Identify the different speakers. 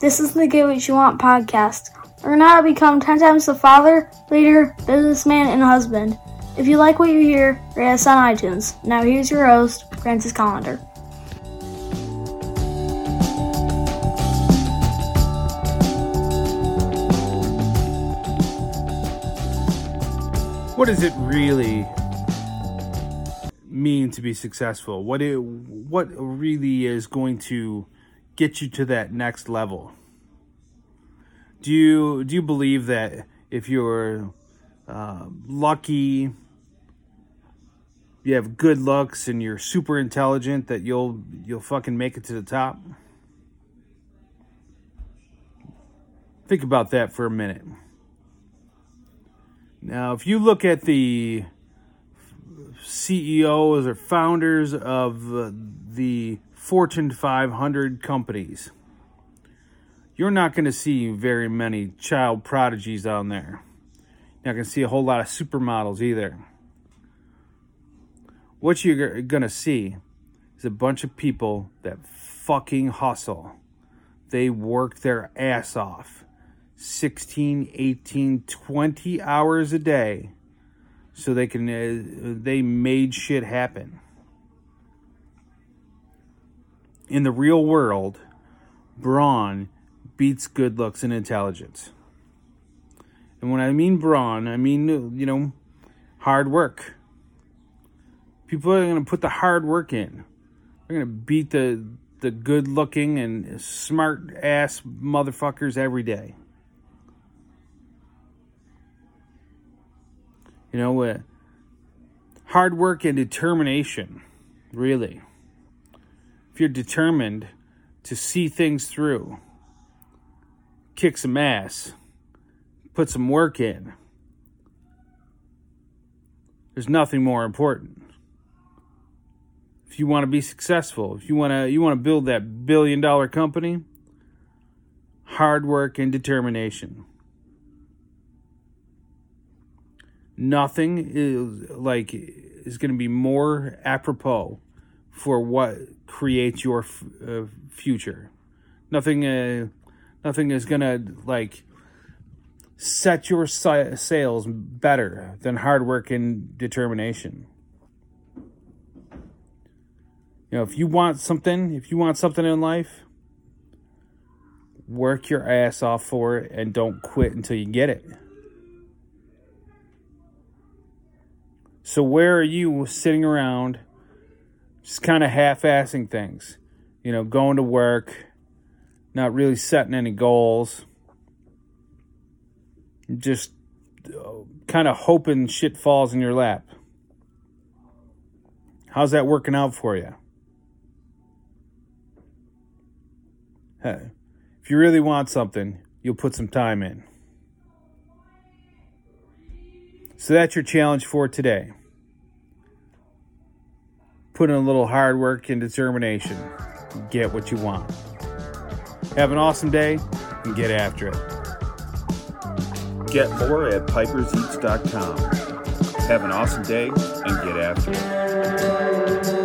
Speaker 1: This is the Get What You Want podcast. Learn how to become 10 times the father, leader, businessman, and husband. If you like what you hear, rate us on iTunes. Now here's your host, Francis Collender.
Speaker 2: What does it really mean to be successful? What it what really is going to get you to that next level? Do you do you believe that if you're uh, lucky, you have good looks, and you're super intelligent, that you'll you'll fucking make it to the top? Think about that for a minute. Now, if you look at the CEOs or founders of the Fortune 500 companies, you're not going to see very many child prodigies on there. You're not going to see a whole lot of supermodels either. What you're going to see is a bunch of people that fucking hustle. They work their ass off 16, 18, 20 hours a day so they can uh, they made shit happen. In the real world, brawn beats good looks and intelligence. And when I mean brawn, I mean you know hard work. People are going to put the hard work in. They're going to beat the the good looking and smart ass motherfuckers every day. You know, uh, hard work and determination, really. If you're determined to see things through, kick some ass, put some work in, there's nothing more important. If you want to be successful, if you want to you want to build that billion dollar company, hard work and determination. Nothing is like is going to be more apropos for what creates your f- uh, future. Nothing, uh, nothing is going to like set your sails better than hard work and determination. You know, if you want something, if you want something in life, work your ass off for it and don't quit until you get it. So where are you sitting around just kind of half-assing things? You know, going to work, not really setting any goals. Just uh, kind of hoping shit falls in your lap. How's that working out for you? Hey, if you really want something, you'll put some time in. So that's your challenge for today. Put in a little hard work and determination. Get what you want. Have an awesome day and get after it.
Speaker 3: Get more at piperseats.com. Have an awesome day and get after it.